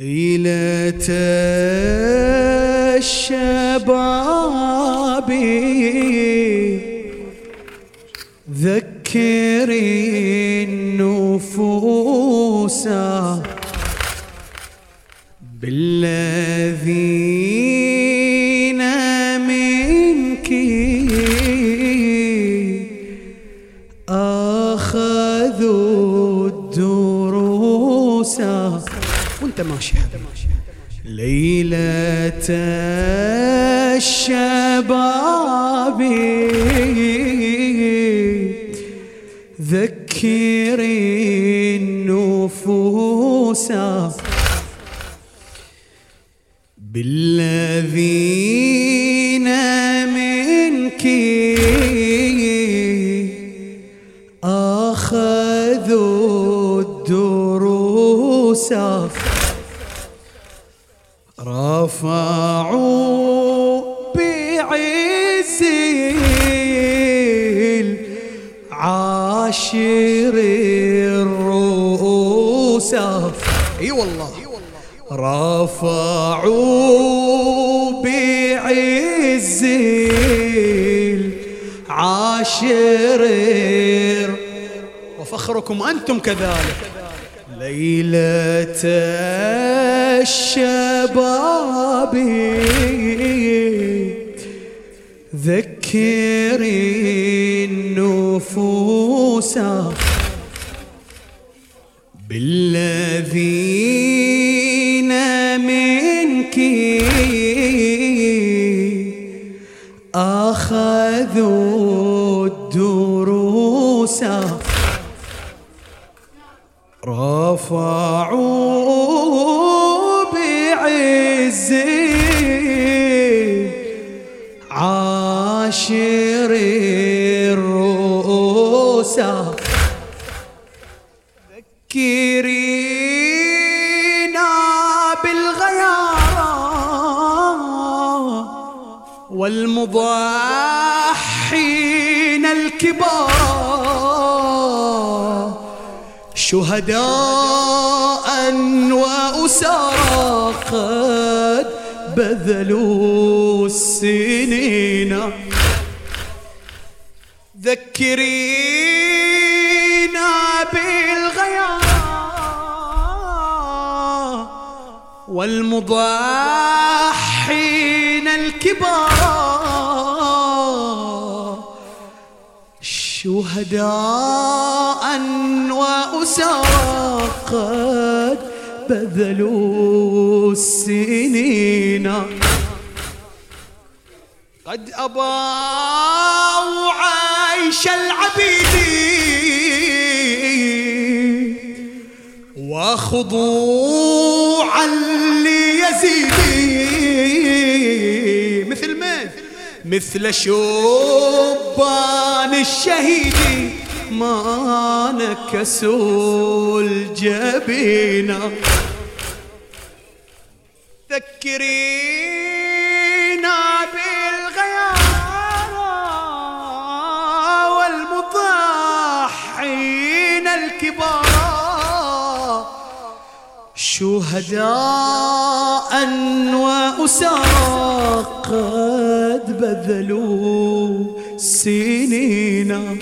ليلة الشباب ذكري النفوس. رفعوا بعز العاشر. وفخركم أنتم كذلك. ليلة الشباب. ذكري النفوس بالذين أخذوا الدروس رفعوا بعز عاشر الرؤوس ذكرينا بالغيارة والمضحين الكبار شهداء وأسارى قد بذلوا السنين. ذكرينا بالغيار والمضحين الكبار شهداء وأسارى قد بذلوا السنين. قد أباوا عيش العبيد وخضوعا ليزيد مثل من؟ مثل شبان الشهيد ما نكسوا الجبين ذكرينا بالغيارة والمضحين الكبار. شهداء وأسارى قد بذلوا. سنين.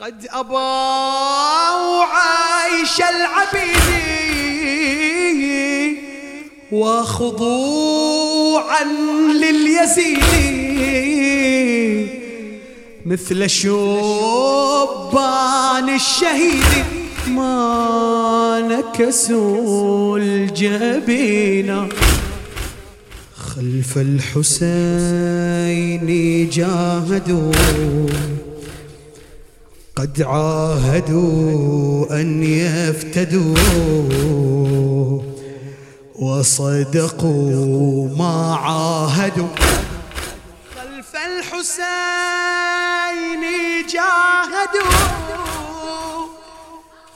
قد أباوا عيش العبيد وخضوعا لليزيد مثل شبان الشهيد ما نكسوا الجبين. خلف الحسين جاهدوا قد عاهدوا أن يفتدوا وصدقوا ما عاهدوا. خلف الحسين جاهدوا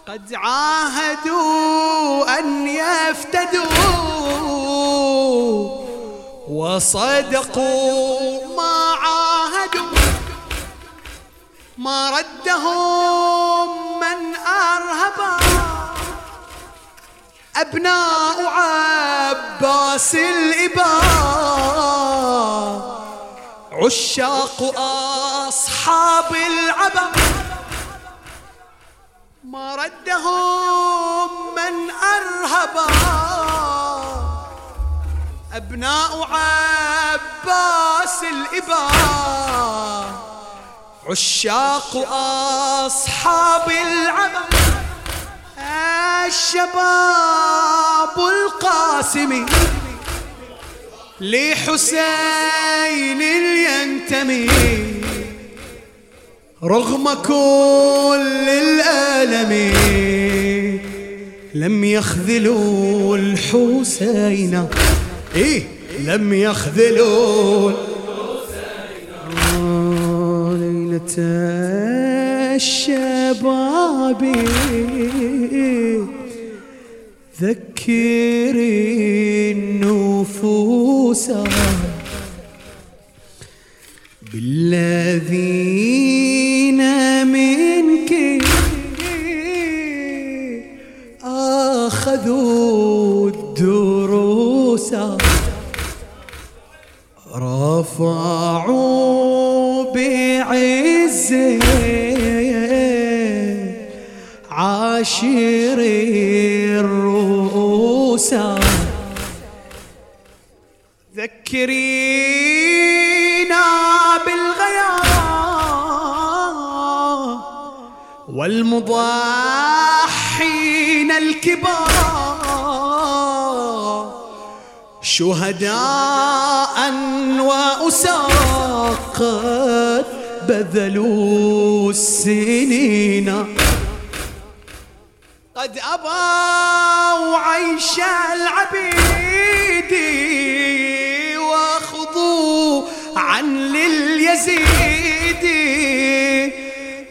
قد عاهدوا أن يفتدوا. وصدقوا ما عاهدوا ما ردهم من أرهبا أبناء عباس الإباء عشاق أصحاب العبا ما ردهم من أرهبا أبناء عباس الإباء عشاق أصحاب العمل. الشباب القاسم لحسين ينتمي رغم كل الألم لم يخذلوا الحسين. إيه؟ لم يخذلوا آه، ليلة الشباب. ذكري النفوس بالذين منك أخذوا الدروس رفعوا بعز عاشر الرؤوس ذكرينا بالغيار والمضاحين الكبار. شهداء وأساق قد بذلوا السنين. قد أبوا عيش العبيد واخضوا عن لليزيد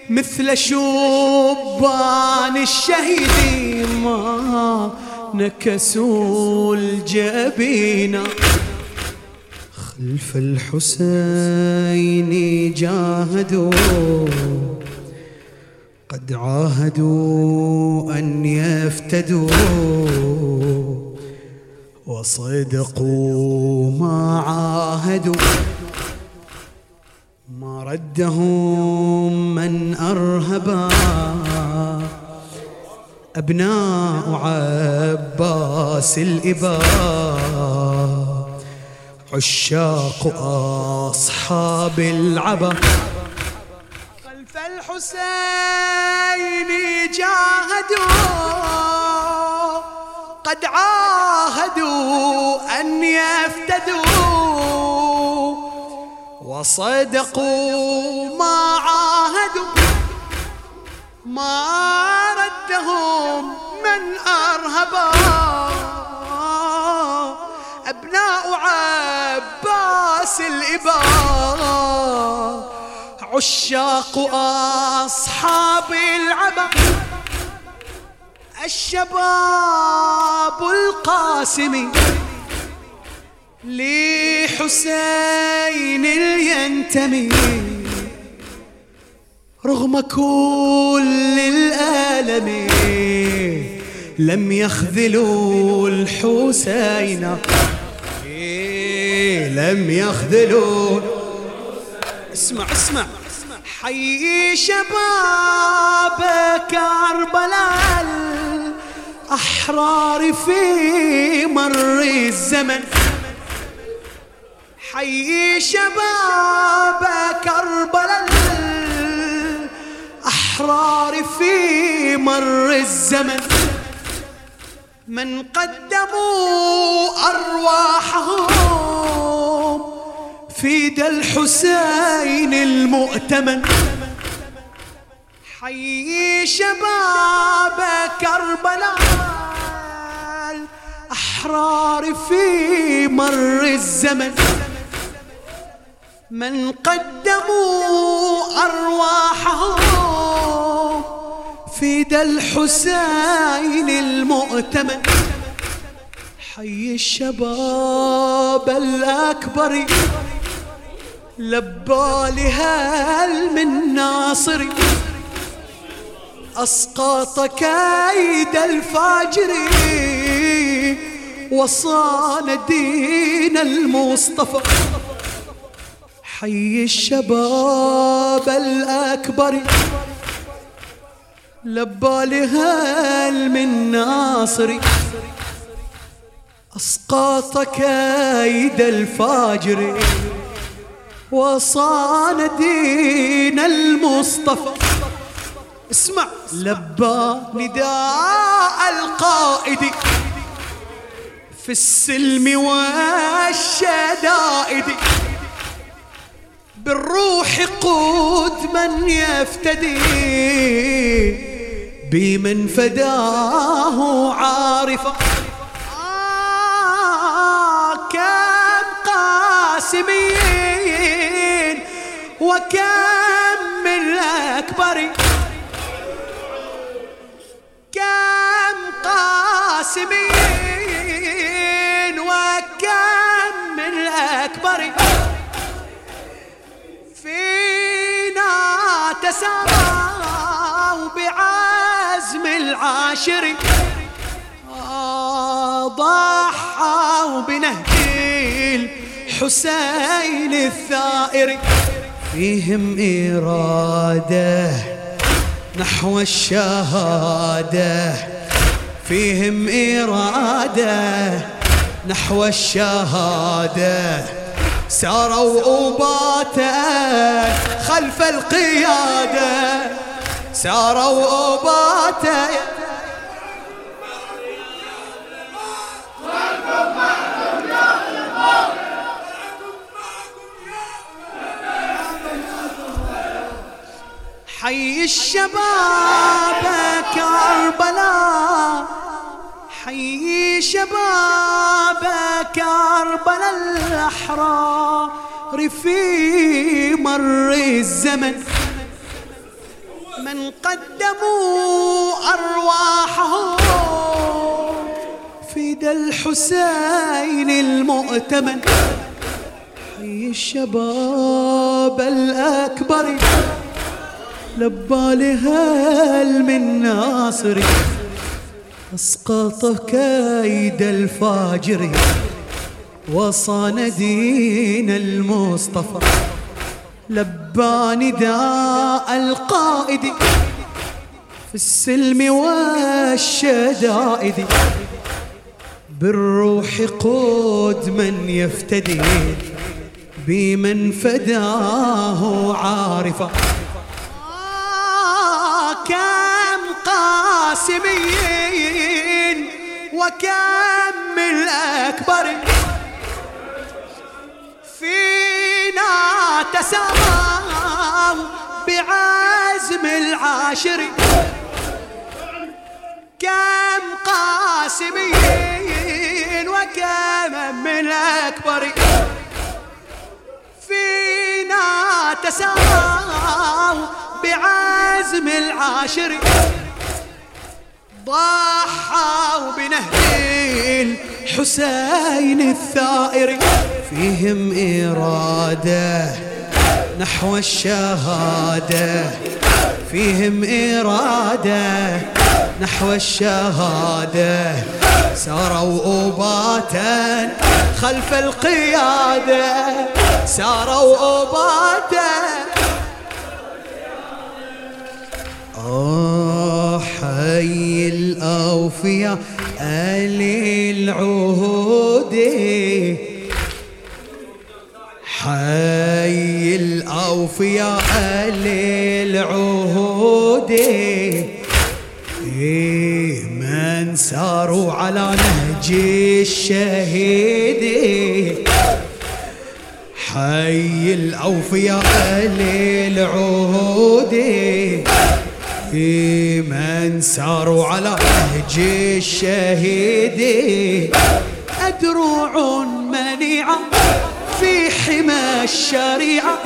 مثل شبان الشهيد. ما نكسوا الجبين خلف الحسين جاهدوا قد عاهدوا أن يفتدوا. وصدقوا ما عاهدوا. ما ردهم من أرهبا. أبناء عباس الإباء عشاق أصحاب العبا. خلف الحسين جاهدوا قد عاهدوا أن يفتدوا. وصدقوا ما عاهدوا ما أبناء عباس الإباء عشاق أصحاب العبا. الشباب القاسم لحسين ينتمي رغم كل الألم. لم يخذلوا الحسين. إيه، لم يخذلوا. اسمع اسمع. حي شباب كربلاء الأحرار في مر الزمن. حي شباب كربلاء الأحرار في مر الزمن. من قدموا أرواحهم فيد الحسين المؤتمن. حي شباب كربلاء الأحرار في مر الزمن. من قدموا أرواحهم فيد الحسين المؤتمن حي الشباب الأكبر. لبى لهال من ناصري أسقط كيد الفاجرين وصان دين المصطفى. حي الشباب الأكبر. لبى لهال من ناصري. أسقط كيد الفاجر. وصان دين المصطفى. اسمع. لبى نداء القائد. في السلم والشدائد. بالروح قود من يفتدي. بمن فداه عارفا آه كم قاسمين وكم من الأكبر كم قاسمين وكم من الأكبر فينا تساموا بعزم العاشر. ضحوا بنهج الحسين الثائر. فيهم إرادة نحو الشهادة. فيهم إرادة نحو الشهادة. ساروا أوباتا خلف القيادة. ساروا أوباتا حي الشباب كربلاء. حي شباب كربلاء الأحرار. في مر الزمن من قدموا أرواحهم. فدى الحسين المؤتمن حي الشباب الأكبر لبى لهال من ناصري اسقط كيد الفاجر وصان دين المصطفى. لبى نداء القائد في السلم والشدائد. بالروح قود من يفتدي بمن فداه عارفا. كم قاسمين وكم الأكبر. فينا تساموا بعزم العاشر. كم قاسمين وكم من الأكبر. فينا تساموا بعزم العاشر. ضحوا بنهج الحسين الثائر. فيهم إرادة نحو الشهادة. فيهم إرادة نحو الشهادة. ساروا أوباتا خلف القيادة. ساروا أوباتا. آه حي الأوفياء ألي العهود. حي الأوفياء ألي العهود إيه من ساروا على نهج الشهيد. حي الأوفياء ألي العهود في من ساروا على نهج الشهيد. أدروع منيعة. في حمى الشريعة.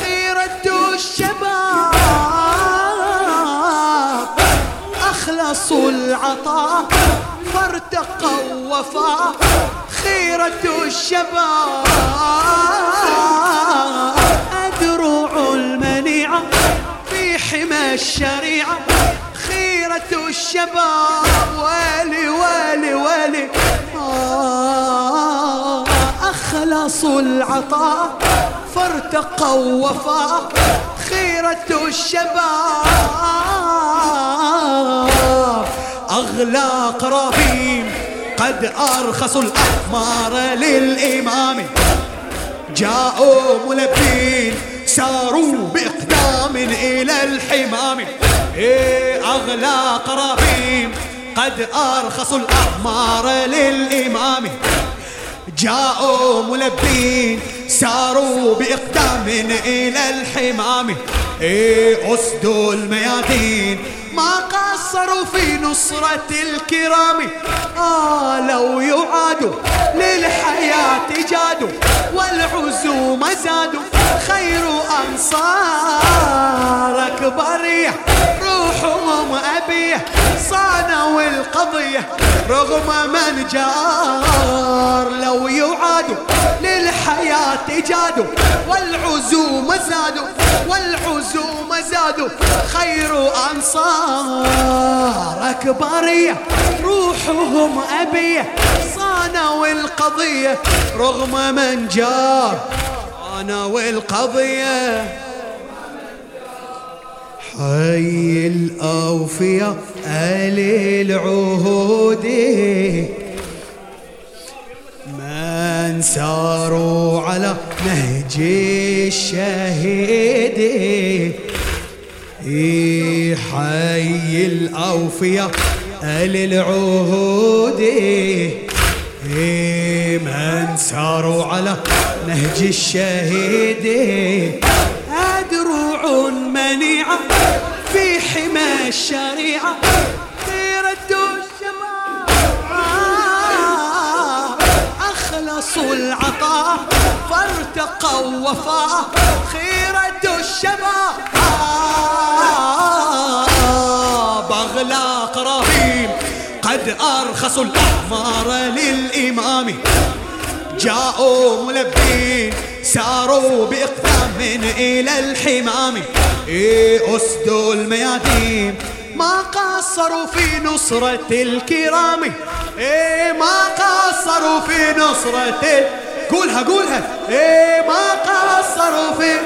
خيرة الشباب. أخلصوا العطاء فارتقوا وفاء خيرة الشباب. أدروع المنيعة في حمى الشريعة. خيرة الشباب. ويلي ويلي ويلي آه. أخلصوا العطاء فارتقوا وفاء خيرة الشباب. أغلى قرابين قد أرخصوا الأحمار للإمام. جاءوا ملبين ساروا بإقدام إلى الحمام. إيه أغلى قرابين قد أرخصوا الأحمار للإمام. جاءوا ملبين ساروا بإقدام إلى الحمام. إيه أسدوا الميادين. ما قصروا في نصرة الكرام. لو يعادوا للحياة جادوا والعزوم زادوا. خير أنصار أكبرية روحهم أبيه صانوا القضية رغم من جار لو يعادوا للحياة جادوا والعزوم زادوا والعزوم زادوا خير أنصار أكبرية روحهم أبيه صانوا القضية رغم من جار صانوا القضية حي الأوفياء ألي العهود. من ساروا على نهج الشهيد. حي الأوفياء ألي العهود. من ساروا على نهج الشهيد. أدروع منيعة في حمى الشريعة. ردوا الشباب أخلصوا العطاء فارتقوا وفاء خيرة الشباب بغلاق رهيب قد أرخصوا الأحمار للإمام. جاءوا ملبين. ساروا بإقدام إلى الحمام. إيه أسدوا الميادين ما قصروا في نصرة الكرام. إيه ما قصروا في نصرة قولها قولها. إيه ما قصروا في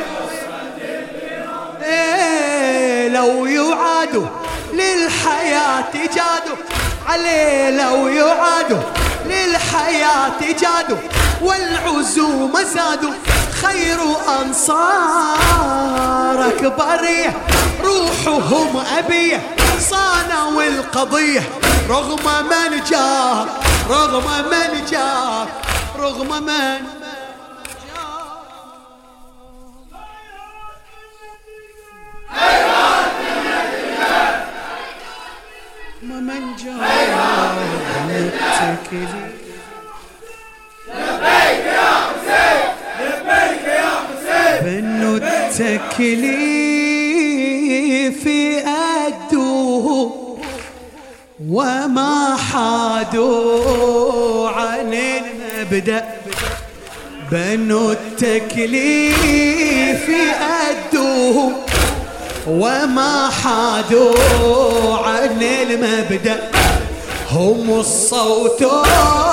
إيه لو يعادوا للحياة جادوا. عليه لو يعادوا للحياة جادوا. والعزوم زادوا. خير أنصار أكبرية روحهم أبية صانوا القضية. رغم من جار رغم من جار رغم من من جار متكلي بنو التكليف أدوه وما حادوا عن المبدأ. بنو التكليف أدوه وما حادوا عن المبدأ. هم الصوت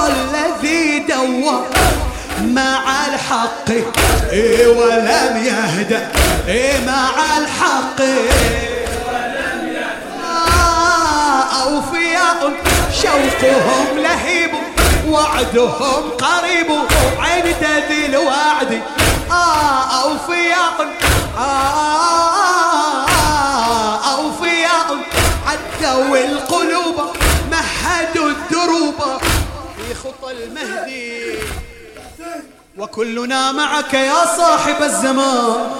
الذي دوى مع الحق. إيه ولم يهدأ. إيه مع الحق. آه أوفياء شوقهم لهيب وعدهم قريب عند ذي الوعد. آه أوفياء آه أوفياء عدوا القلوب مهدوا الدروب. في خطى المهدي. وكلنا معك يا صاحب الزمان.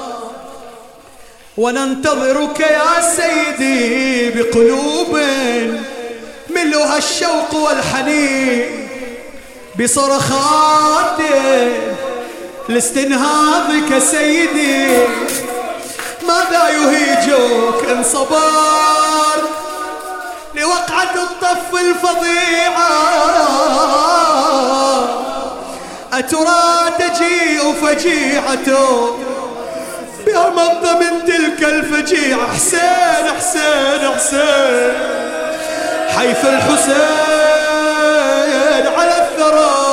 وننتظرك يا سيدي بقلوب ملها الشوق والحنين. بصرخات لاستنهاضك سيدي. ماذا يهيجك إن صبر لوقعة الطف الفظيعة؟ أترى تجيء فجيعة. بأمض من تلك الفجيعة. حسين حسين حسين. حيث الحسين على الثرى.